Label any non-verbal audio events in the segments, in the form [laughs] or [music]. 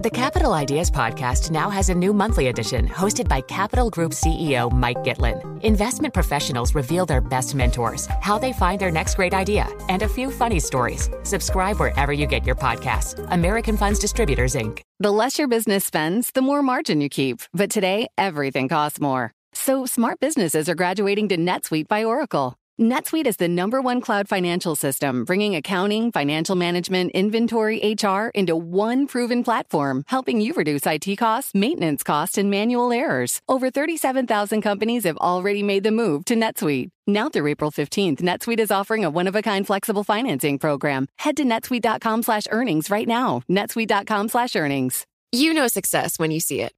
The Capital Ideas Podcast now has a new monthly edition hosted by Capital Group CEO Mike Gitlin. Investment professionals reveal their best mentors, how they find their next great idea, and a few funny stories. Subscribe wherever you get your podcasts. American Funds Distributors, Inc. The less your business spends, the more margin you keep. But today, everything costs more. So smart businesses are graduating to NetSuite by Oracle. NetSuite is the number one cloud financial system, bringing accounting, financial management, inventory, HR into one proven platform, helping you reduce IT costs, maintenance costs, and manual errors. Over 37,000 companies have already made the move to NetSuite. Now through April 15th, NetSuite is offering a one-of-a-kind flexible financing program. Head to netsuite.com slash earnings right now. netsuite.com slash earnings. You know success when you see it.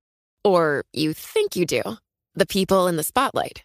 Or you think you do. The people in the spotlight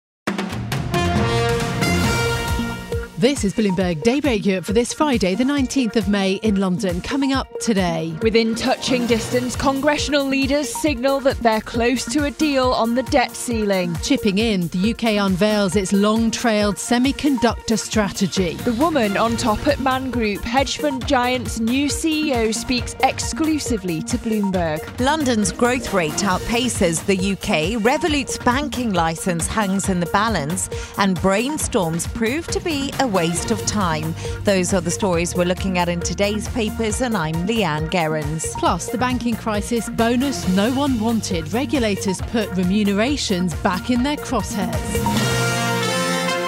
This is Bloomberg Daybreak Europe for this Friday, the 19th of May in London. Coming up today. Within touching distance, congressional leaders signal that they're close to a deal on the debt ceiling. Chipping in, the UK unveils its long trailed semiconductor strategy. The woman on top at Man Group, hedge fund giant's new CEO, speaks exclusively to Bloomberg. London's growth rate outpaces the UK, Revolut's banking licence hangs in the balance, and brainstorms prove to be a waste of time. Those are the stories we're looking at in today's papers, and I'm Leanne Gerrans. Plus, the banking crisis bonus no one wanted. Regulators put remunerations back in their crosshairs.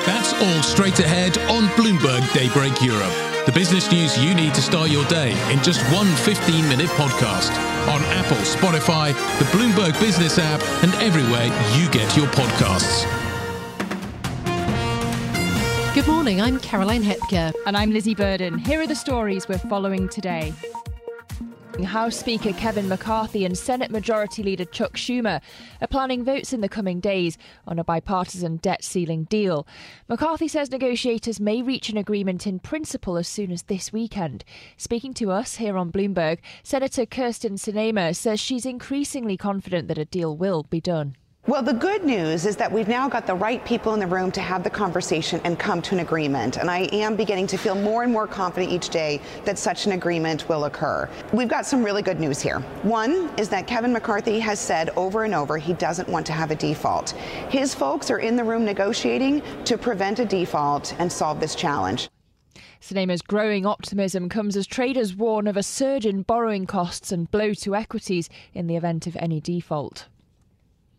That's all straight ahead on Bloomberg Daybreak Europe. The business news you need to start your day in just one 15 minute podcast on Apple, Spotify, the Bloomberg Business app, and everywhere you get your podcasts. Good morning, I'm Caroline Hepker. And I'm Lizzie Burden. Here are the stories we're following today. House Speaker Kevin McCarthy and Senate Majority Leader Chuck Schumer are planning votes in the coming days on a bipartisan debt ceiling deal. McCarthy says negotiators may reach an agreement in principle as soon as this weekend. Speaking to us here on Bloomberg, Senator Kyrsten Sinema says she's increasingly confident that a deal will be done. Well, the good news is that we've now got the right people in the room to have the conversation and come to an agreement. And I am beginning to feel more and more confident each day that such an agreement will occur. We've got some really good news here. One is that Kevin McCarthy has said over and over he doesn't want to have a default. His folks are in the room negotiating to prevent a default and solve this challenge. Sinema's growing optimism comes as traders warn of a surge in borrowing costs and blow to equities in the event of any default.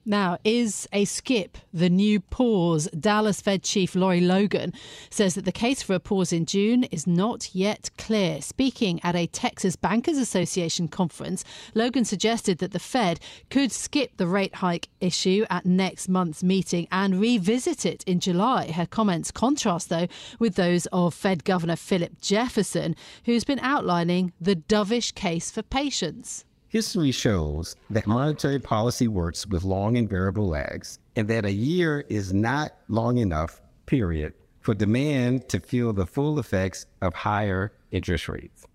Now, is a skip the new pause? Dallas Fed Chief Lori Logan says that the case for a pause in June is not yet clear. Speaking at a Texas Bankers Association conference, Logan suggested that the Fed could skip the rate hike issue at next month's meeting and revisit it in July. Her comments contrast, though, with those of Fed Governor Philip Jefferson, who's been outlining the dovish case for patience. History shows that monetary policy works with long and variable lags, and that a year is not long enough, period, for demand to feel the full effects of higher interest rates.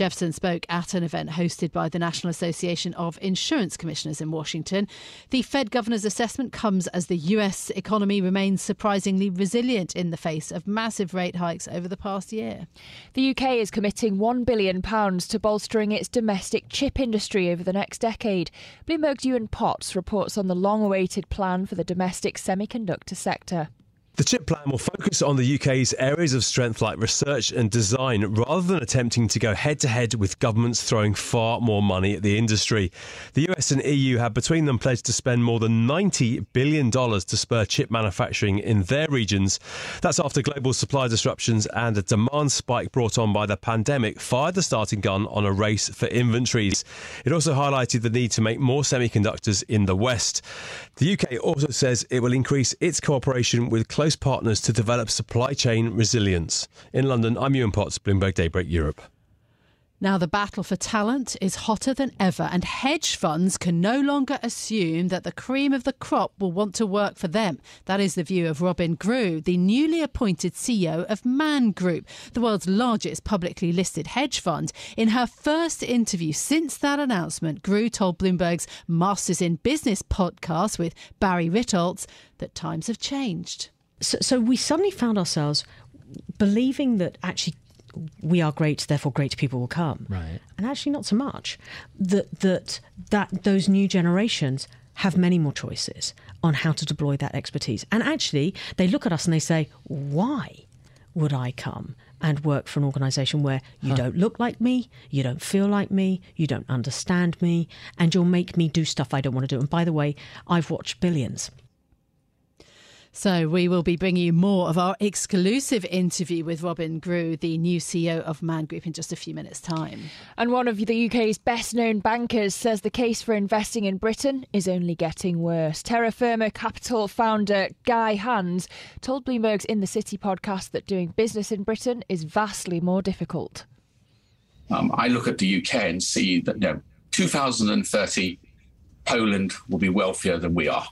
Jefferson spoke at an event hosted by the National Association of Insurance Commissioners in Washington. The Fed governor's assessment comes as the US economy remains surprisingly resilient in the face of massive rate hikes over the past year. The UK is committing £1 billion to bolstering its domestic chip industry over the next decade. Bloomberg's Ewan Potts reports on the long awaited plan for the domestic semiconductor sector. The chip plan will focus on the UK's areas of strength like research and design rather than attempting to go head to head with governments throwing far more money at the industry. The US and EU have between them pledged to spend more than $90 billion to spur chip manufacturing in their regions. That's after global supply disruptions and a demand spike brought on by the pandemic fired the starting gun on a race for inventories. It also highlighted the need to make more semiconductors in the West. The UK also says it will increase its cooperation with close partners to develop supply chain resilience. In London, I'm Ewan Potts, Bloomberg Daybreak Europe. Now, the battle for talent is hotter than ever, and hedge funds can no longer assume that the cream of the crop will want to work for them. That is the view of Robyn Grew, the newly appointed CEO of Man Group, the world's largest publicly listed hedge fund. In her first interview since that announcement, Grew told Bloomberg's Masters in Business podcast with Barry Ritholtz that times have changed. So, so we suddenly found ourselves believing that actually we are great, therefore great people will come. Right. And actually not so much. That that that those new generations have many more choices on how to deploy that expertise. And actually they look at us and they say, Why would I come? And work for an organization where you huh. don't look like me, you don't feel like me, you don't understand me, and you'll make me do stuff I don't want to do. And by the way, I've watched billions. So we will be bringing you more of our exclusive interview with Robyn Grew, the new CEO of Man Group, in just a few minutes' time. And one of the UK's best known bankers says the case for investing in Britain is only getting worse. Terra Firma Capital founder Guy Hands told Bloomberg's In the City podcast that doing business in Britain is vastly more difficult. Um, I look at the UK and see that you know, 2030, Poland will be wealthier than we are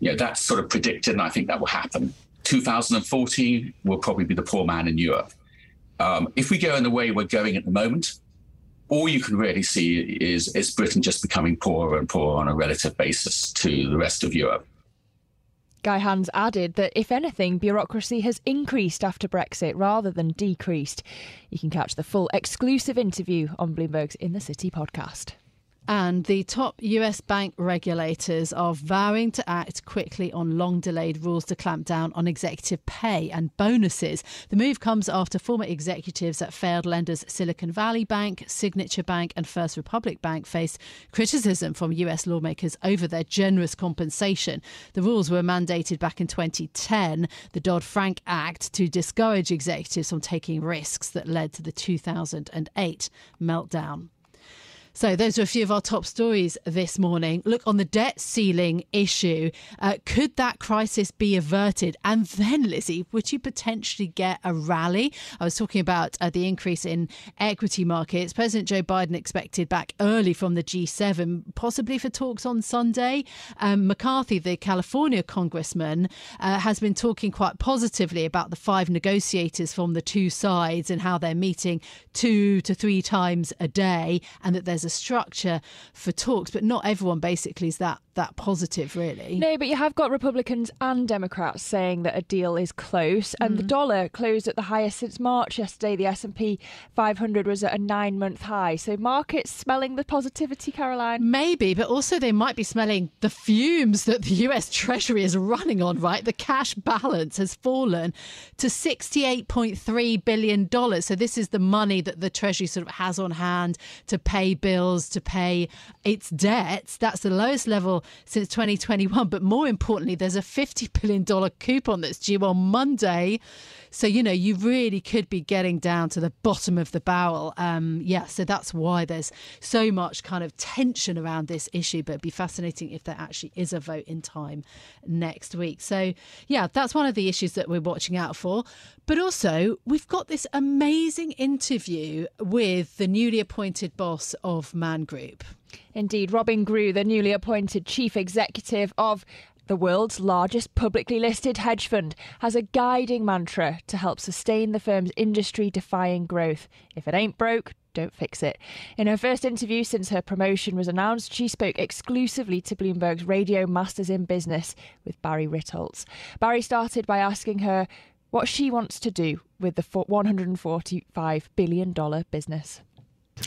you know, that's sort of predicted, and I think that will happen. 2014 will probably be the poor man in Europe. Um, if we go in the way we're going at the moment, all you can really see is, is Britain just becoming poorer and poorer on a relative basis to the rest of Europe. Guy Hands added that if anything, bureaucracy has increased after Brexit rather than decreased. You can catch the full exclusive interview on Bloomberg's In the City podcast. And the top US bank regulators are vowing to act quickly on long delayed rules to clamp down on executive pay and bonuses. The move comes after former executives at failed lenders Silicon Valley Bank, Signature Bank, and First Republic Bank faced criticism from US lawmakers over their generous compensation. The rules were mandated back in 2010, the Dodd Frank Act, to discourage executives from taking risks that led to the 2008 meltdown. So, those are a few of our top stories this morning. Look, on the debt ceiling issue, uh, could that crisis be averted? And then, Lizzie, would you potentially get a rally? I was talking about uh, the increase in equity markets. President Joe Biden expected back early from the G7, possibly for talks on Sunday. Um, McCarthy, the California congressman, uh, has been talking quite positively about the five negotiators from the two sides and how they're meeting two to three times a day and that there's a structure for talks, but not everyone basically is that that positive, really. No, but you have got Republicans and Democrats saying that a deal is close, and mm. the dollar closed at the highest since March yesterday. The S and P 500 was at a nine-month high, so markets smelling the positivity, Caroline. Maybe, but also they might be smelling the fumes that the U.S. Treasury is running on. Right, the cash balance has fallen to 68.3 billion dollars. So this is the money that the Treasury sort of has on hand to pay bills bills to pay its debts. That's the lowest level since 2021. But more importantly, there's a $50 billion coupon that's due on Monday. So, you know, you really could be getting down to the bottom of the barrel. Um, yeah, so that's why there's so much kind of tension around this issue. But it'd be fascinating if there actually is a vote in time next week. So, yeah, that's one of the issues that we're watching out for. But also, we've got this amazing interview with the newly appointed boss of Man Group. Indeed, Robyn Grew, the newly appointed chief executive of the world's largest publicly listed hedge fund has a guiding mantra to help sustain the firm's industry defying growth. If it ain't broke, don't fix it. In her first interview since her promotion was announced, she spoke exclusively to Bloomberg's Radio Masters in Business with Barry Ritholtz. Barry started by asking her what she wants to do with the $145 billion business.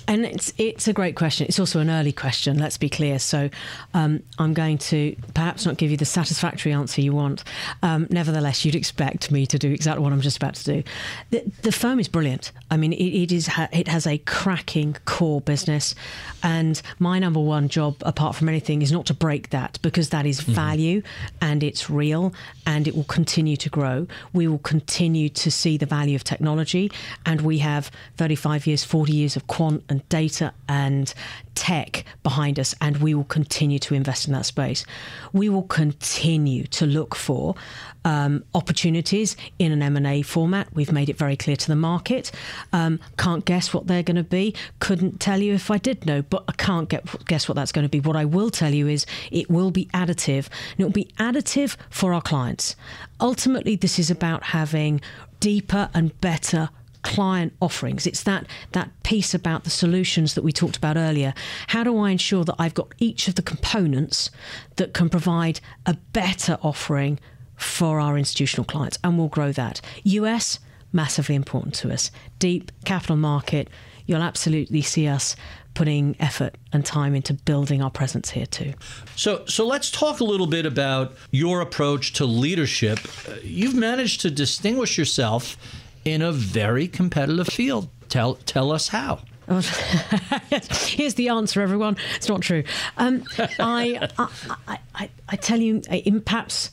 And it's it's a great question. It's also an early question. Let's be clear. So um, I'm going to perhaps not give you the satisfactory answer you want. Um, nevertheless, you'd expect me to do exactly what I'm just about to do. The, the firm is brilliant. I mean, it, it is it has a cracking core business, and my number one job, apart from anything, is not to break that because that is mm-hmm. value and it's real and it will continue to grow. We will continue to see the value of technology, and we have 35 years, 40 years of quant and and data and tech behind us, and we will continue to invest in that space. We will continue to look for um, opportunities in an M&A format. We've made it very clear to the market. Um, can't guess what they're going to be. Couldn't tell you if I did know, but I can't get, guess what that's going to be. What I will tell you is it will be additive, and it will be additive for our clients. Ultimately, this is about having deeper and better client offerings. It's that that piece about the solutions that we talked about earlier. How do I ensure that I've got each of the components that can provide a better offering for our institutional clients and we'll grow that. US massively important to us. Deep capital market, you'll absolutely see us putting effort and time into building our presence here too. So, so let's talk a little bit about your approach to leadership. Uh, you've managed to distinguish yourself in a very competitive field. Tell tell us how. [laughs] Here's the answer, everyone. It's not true. Um, [laughs] I, I, I, I, tell you, in perhaps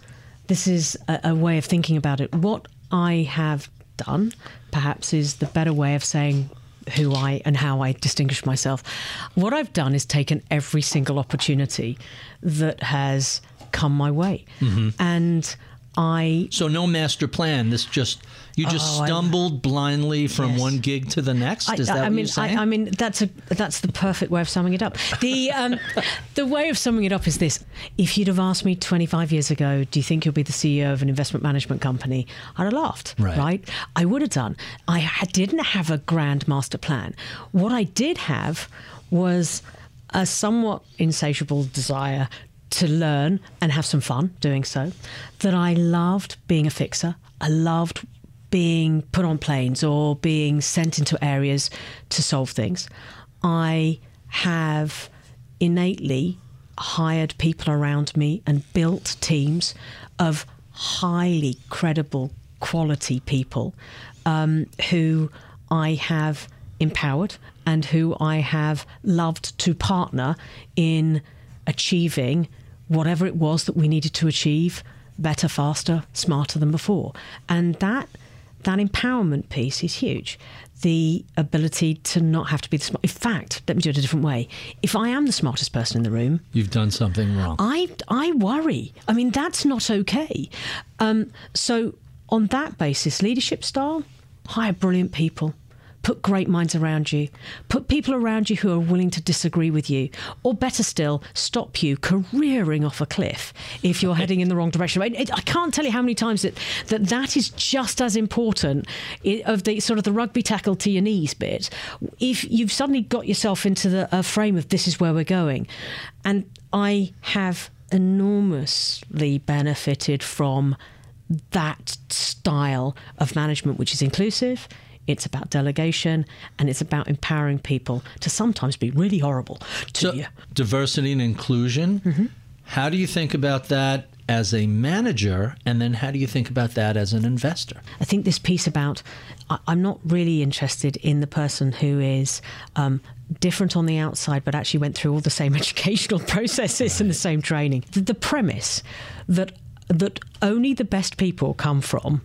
this is a, a way of thinking about it. What I have done, perhaps, is the better way of saying who I and how I distinguish myself. What I've done is taken every single opportunity that has come my way. Mm-hmm. And I. So, no master plan. This just you just oh, stumbled I, blindly from yes. one gig to the next. Is I, that I mean, I, I, mean, that's a that's the perfect way of summing it up. The um, [laughs] the way of summing it up is this: If you'd have asked me 25 years ago, do you think you'll be the CEO of an investment management company? I'd have laughed. Right. right? I would have done. I didn't have a grand master plan. What I did have was a somewhat insatiable desire to learn and have some fun doing so. That I loved being a fixer. I loved being put on planes or being sent into areas to solve things. I have innately hired people around me and built teams of highly credible quality people um, who I have empowered and who I have loved to partner in achieving whatever it was that we needed to achieve better, faster, smarter than before. And that that empowerment piece is huge. The ability to not have to be the smart. In fact, let me do it a different way. If I am the smartest person in the room, you've done something wrong. I I worry. I mean, that's not okay. Um, so on that basis, leadership style, hire brilliant people Put great minds around you. Put people around you who are willing to disagree with you. Or better still, stop you careering off a cliff if you're heading in the wrong direction. I, I can't tell you how many times that, that that is just as important of the sort of the rugby tackle to your knees bit. If you've suddenly got yourself into the frame of this is where we're going. And I have enormously benefited from that style of management, which is inclusive, it's about delegation and it's about empowering people to sometimes be really horrible to so, you. Diversity and inclusion. Mm-hmm. How do you think about that as a manager, and then how do you think about that as an investor? I think this piece about I'm not really interested in the person who is um, different on the outside, but actually went through all the same [laughs] educational processes right. and the same training. The, the premise that that only the best people come from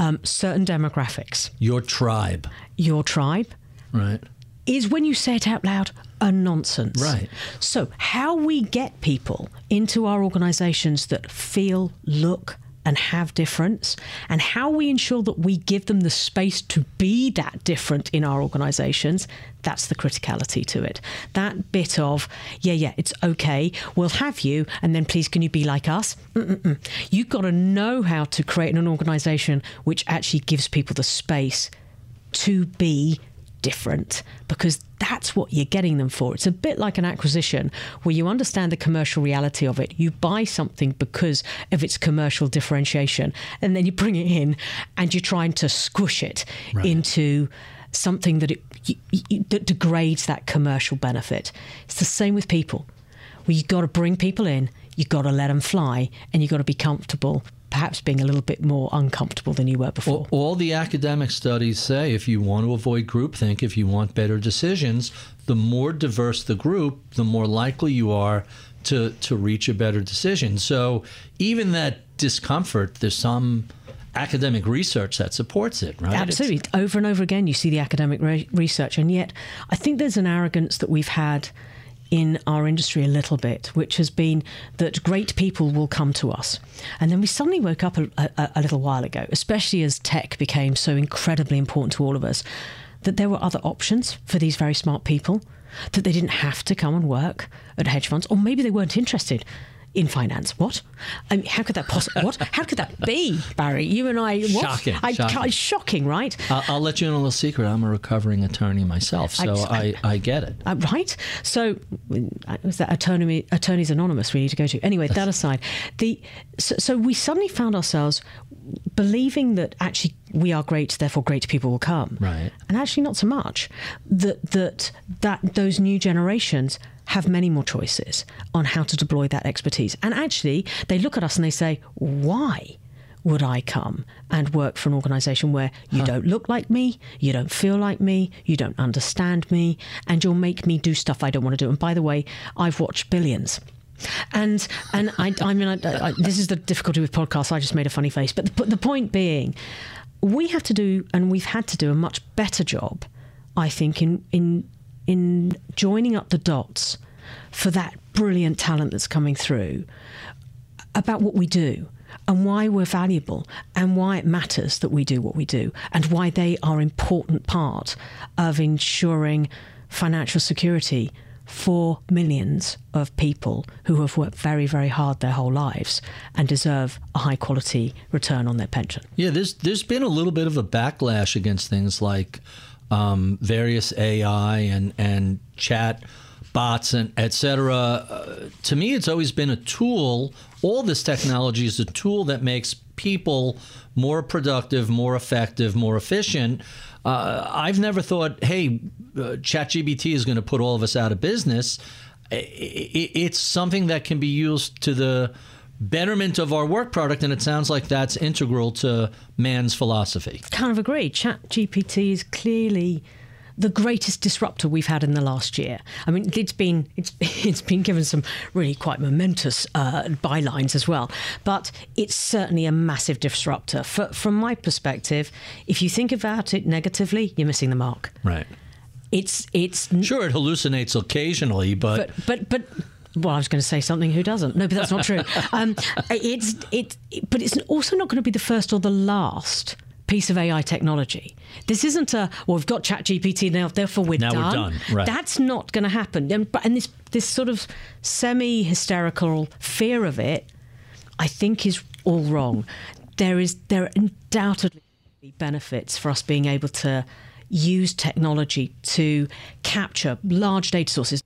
um, certain demographics. Your tribe. Your tribe. Right. Is when you say it out loud a nonsense. Right. So, how we get people into our organizations that feel, look, and have difference, and how we ensure that we give them the space to be that different in our organizations, that's the criticality to it. That bit of, yeah, yeah, it's okay, we'll have you, and then please can you be like us? Mm-mm-mm. You've got to know how to create an organization which actually gives people the space to be different because that's what you're getting them for. It's a bit like an acquisition where you understand the commercial reality of it. You buy something because of its commercial differentiation, and then you bring it in and you're trying to squish it right. into something that it you, you, that degrades that commercial benefit. It's the same with people. Well, you've got to bring people in, you've got to let them fly, and you've got to be comfortable perhaps being a little bit more uncomfortable than you were before. All, all, the academic studies say if you want to avoid groupthink, if you want better decisions, the more diverse the group, the more likely you are to to reach a better decision. So even that discomfort, there's some academic research that supports it, right? Absolutely. It's, over and over again, you see the academic re- research. And yet, I think there's an arrogance that we've had in our industry a little bit, which has been that great people will come to us. And then we suddenly woke up a, a, a little while ago, especially as tech became so incredibly important to all of us, that there were other options for these very smart people, that they didn't have to come and work at hedge funds, or maybe they weren't interested in finance. What? I mean, how could that possibly? what? [laughs] How could that be, Barry? You and I. What? Shocking. I, shocking. shocking, right? I'll, I'll, let you in a little secret. I'm a recovering attorney myself, so I, I, I get it. Uh, right. So, was that attorney, Attorneys Anonymous we need to go to? Anyway, that aside, the so, so we suddenly found ourselves believing that actually we are great, therefore great people will come. Right. And actually, not so much. That that that those new generations have many more choices on how to deploy that expertise. And actually, they look at us and they say, why? Would I come and work for an organization where you huh. don't look like me, you don't feel like me, you don't understand me, and you'll make me do stuff I don't want to do? And by the way, I've watched billions. And and I, I mean, I, I, this is the difficulty with podcasts. I just made a funny face, but the, the point being, we have to do, and we've had to do a much better job, I think, in in in joining up the dots for that brilliant talent that's coming through about what we do and why we're valuable and why it matters that we do what we do and why they are important part of ensuring financial security for millions of people who have worked very, very hard their whole lives and deserve a high quality return on their pension. Yeah, there's there's been a little bit of a backlash against things like um, various AI and and chat bots and etc. Uh, to me, it's always been a tool. All this technology is a tool that makes people more productive, more effective, more efficient. Uh, I've never thought, hey, uh, ChatGPT is going to put all of us out of business. It's something that can be used to the betterment of our work product, and it sounds like that's integral to man's philosophy. Kind of agree. Chat GPT is clearly the greatest disruptor we've had in the last year. I mean, it's been it's [laughs] it's been given some really quite momentous uh, bylines as well, but it's certainly a massive disruptor. For, from my perspective, if you think about it negatively, you're missing the mark. Right. It's it's sure it hallucinates occasionally, but but but. but well, I was going to say something. Who doesn't? No, but that's not true. [laughs] Um, it's it, but it's also not going to be the first or the last piece of AI technology. This isn't a well, we've got ChatGPT now, therefore we're now done. We're done. Right. That's not going to happen. And, and this this sort of semi hysterical fear of it, I think, is all wrong. There is there are undoubtedly benefits for us being able to use technology to capture large data sources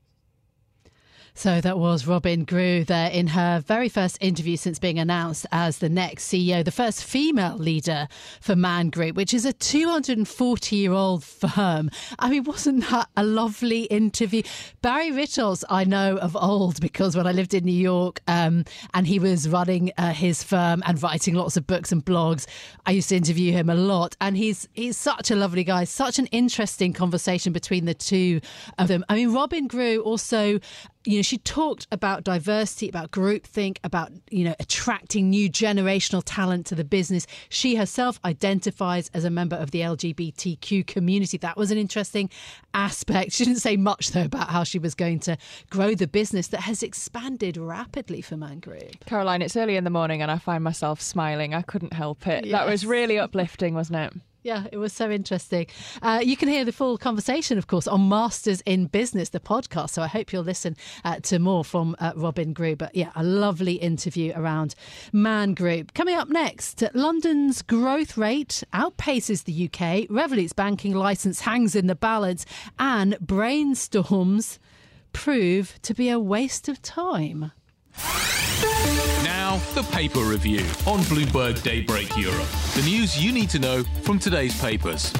so that was Robyn Grew there in her very first interview since being announced as the next CEO, the first female leader for Man Group, which is a 240 year old firm. I mean, wasn't that a lovely interview? Barry Ritholtz, I know of old because when I lived in New York um, and he was running uh, his firm and writing lots of books and blogs, I used to interview him a lot. And he's, he's such a lovely guy, such an interesting conversation between the two of them. I mean, Robyn Grew also you know, she talked about diversity, about groupthink, about, you know, attracting new generational talent to the business. She herself identifies as a member of the LGBTQ community. That was an interesting aspect. [laughs] She didn't say much, though, about how she was going to grow the business that has expanded rapidly for Man Group. Caroline, it's early in the morning and I find myself smiling. I couldn't help it. Yes. That was really uplifting, wasn't it? Yeah, it was so interesting. Uh, you can hear the full conversation, of course, on Masters in Business, the podcast. So I hope you'll listen uh, to more from uh, Robyn Grew. But yeah, a lovely interview around Man Group. Coming up next, London's growth rate outpaces the UK, Revolut's banking license hangs in the balance, and brainstorms prove to be a waste of time. Now, the paper review on Bloomberg Daybreak Europe. The news you need to know from today's papers.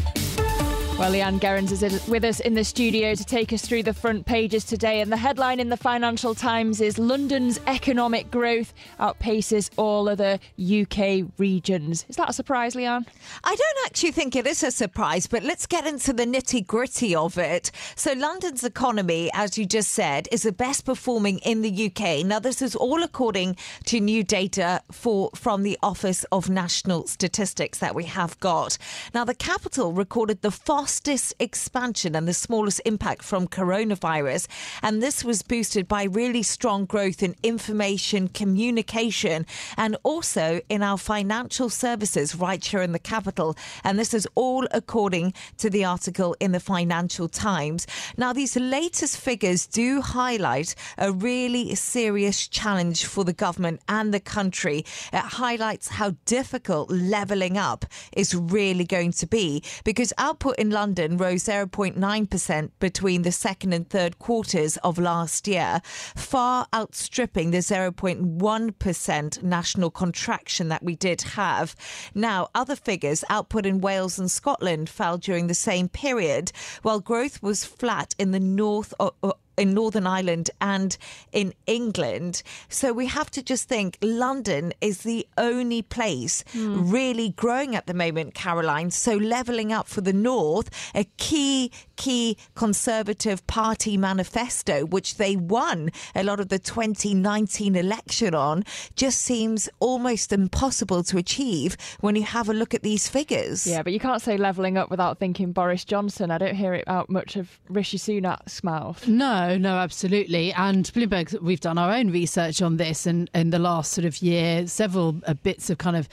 Well, Leanne Gerrans is with us in the studio to take us through the front pages today. And the headline in the Financial Times is London's economic growth outpaces all other UK regions. Is that a surprise, Leanne? I don't actually think it is a surprise, but let's get into the nitty gritty of it. So, London's economy, as you just said, is the best performing in the UK. Now, this is all according to new data for from the Office of National Statistics that we have got. Now, the capital recorded the fastest fastest expansion and the smallest impact from coronavirus. And this was boosted by really strong growth in information communication and also in our financial services right here in the capital. And this is all according to the article in the Financial Times. Now, these latest figures do highlight a really serious challenge for the government and the country. It highlights how difficult levelling up is really going to be because output in London rose 0.9% between the second and third quarters of last year, far outstripping the 0.1% national contraction that we did have. Now, other figures, output in Wales and Scotland fell during the same period, while growth was flat in the north in Northern Ireland and in England. So we have to just think London is the only place mm. really growing at the moment, Caroline. So levelling up for the North, a key, key Conservative Party manifesto, which they won a lot of the 2019 election on, just seems almost impossible to achieve when you have a look at these figures. Yeah, but you can't say levelling up without thinking Boris Johnson. I don't hear it out much of Rishi Sunak's mouth. No, no, no, absolutely. And Bloomberg, we've done our own research on this and in the last sort of year, several uh, bits of kind of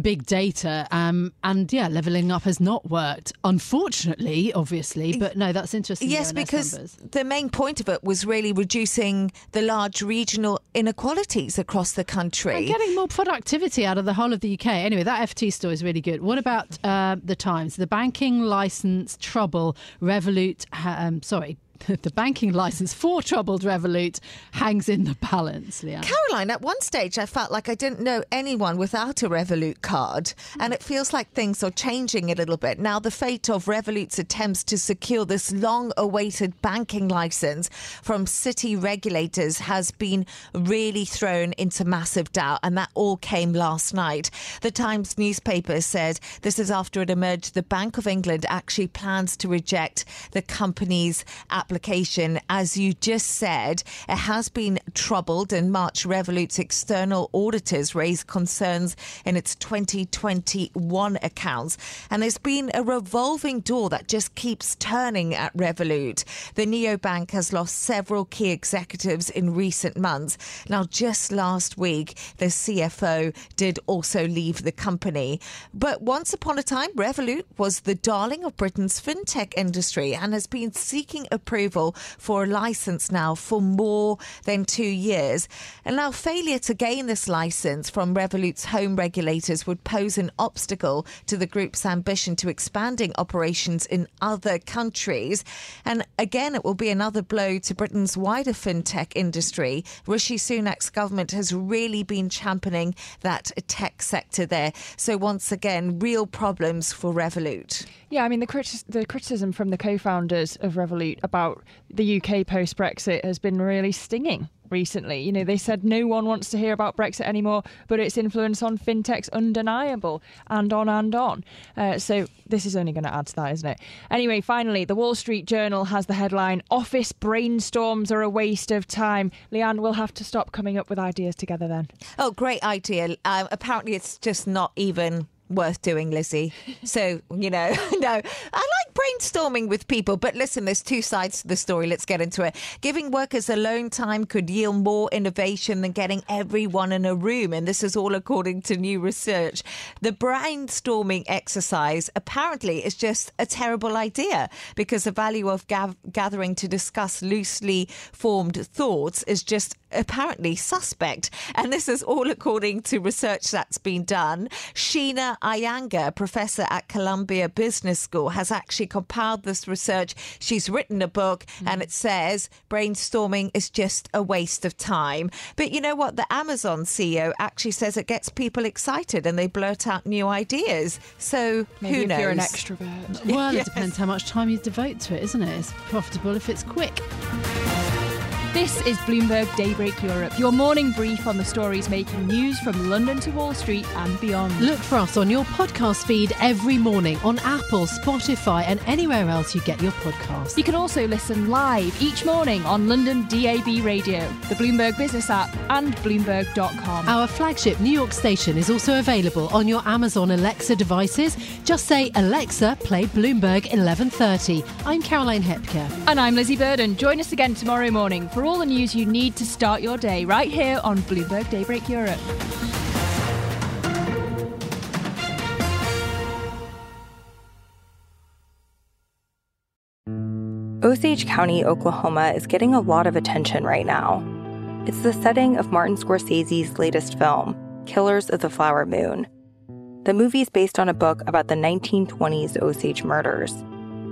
big data. Um, and yeah, levelling up has not worked, unfortunately, obviously. But no, that's interesting. Yes, because numbers. the main point of it was really reducing the large regional inequalities across the country. And getting more productivity out of the whole of the UK. Anyway, that FT story is really good. What about uh, the Times? The banking license trouble, Revolut, um, sorry, [laughs] the banking license for troubled Revolut hangs in the balance. Caroline, at one stage I felt like I didn't know anyone without a Revolut card, and it feels like things are changing a little bit. Now, the fate of Revolut's attempts to secure this long awaited banking license from city regulators has been really thrown into massive doubt, and that all came last night. The Times newspaper said this is after it emerged the Bank of England actually plans to reject the company's application application, as you just said, it has been troubled. and March, Revolut's external auditors raised concerns in its 2021 accounts. And there's been a revolving door that just keeps turning at Revolut. The neobank has lost several key executives in recent months. Now, just last week, the CFO did also leave the company. But once upon a time, Revolut was the darling of Britain's fintech industry and has been seeking approval approval for a license now for more than two years. And now, failure to gain this license from Revolut's home regulators would pose an obstacle to the group's ambition to expanding operations in other countries. And again, it will be another blow to Britain's wider fintech industry. Rishi Sunak's government has really been championing that tech sector there. So, once again, real problems for Revolut. Yeah, I mean, the, the criticism from the co founders of Revolut about the UK post Brexit has been really stinging recently. You know, they said no one wants to hear about Brexit anymore, but its influence on fintech's undeniable, and on and on. Uh, so this is only going to add to that, isn't it? Anyway, finally, the Wall Street Journal has the headline Office brainstorms are a waste of time. Leanne, we'll have to stop coming up with ideas together then. Oh, great idea. Uh, apparently, it's just not even worth doing, Lizzie. So, you know, [laughs] no, I like brainstorming with people, but listen, there's two sides to the story. Let's get into it. Giving workers alone time could yield more innovation than getting everyone in a room. And this is all according to new research. The brainstorming exercise apparently is just a terrible idea because the value of gathering to discuss loosely formed thoughts is just apparently suspect. And this is all according to research that's been done. Sheena Iyengar, professor at Columbia Business School, has actually compiled this research. She's written a book mm. and it says brainstorming is just a waste of time. But you know what? The Amazon CEO actually says it gets people excited and they blurt out new ideas. So Maybe who knows? you're an extrovert. [laughs] Well, yes. it depends how much time you devote to it, isn't it? It's profitable if it's quick. This is Bloomberg Daybreak Europe, your morning brief on the stories making news from London to Wall Street and beyond. Look for us on your podcast feed every morning on Apple, Spotify, and anywhere else you get your podcasts. You can also listen live each morning on London DAB Radio, the Bloomberg Business app, and Bloomberg.com. Our flagship New York station is also available on your Amazon Alexa devices. Just say, Alexa, play Bloomberg 1130. I'm Caroline Hepker. And I'm Lizzie Burden. Join us again tomorrow morning for all the news you need to start your day right here on Bloomberg Daybreak Europe. Osage County, Oklahoma is getting a lot of attention right now. It's the setting of Martin Scorsese's latest film, Killers of the Flower Moon. The movie is based on a book about the 1920s Osage murders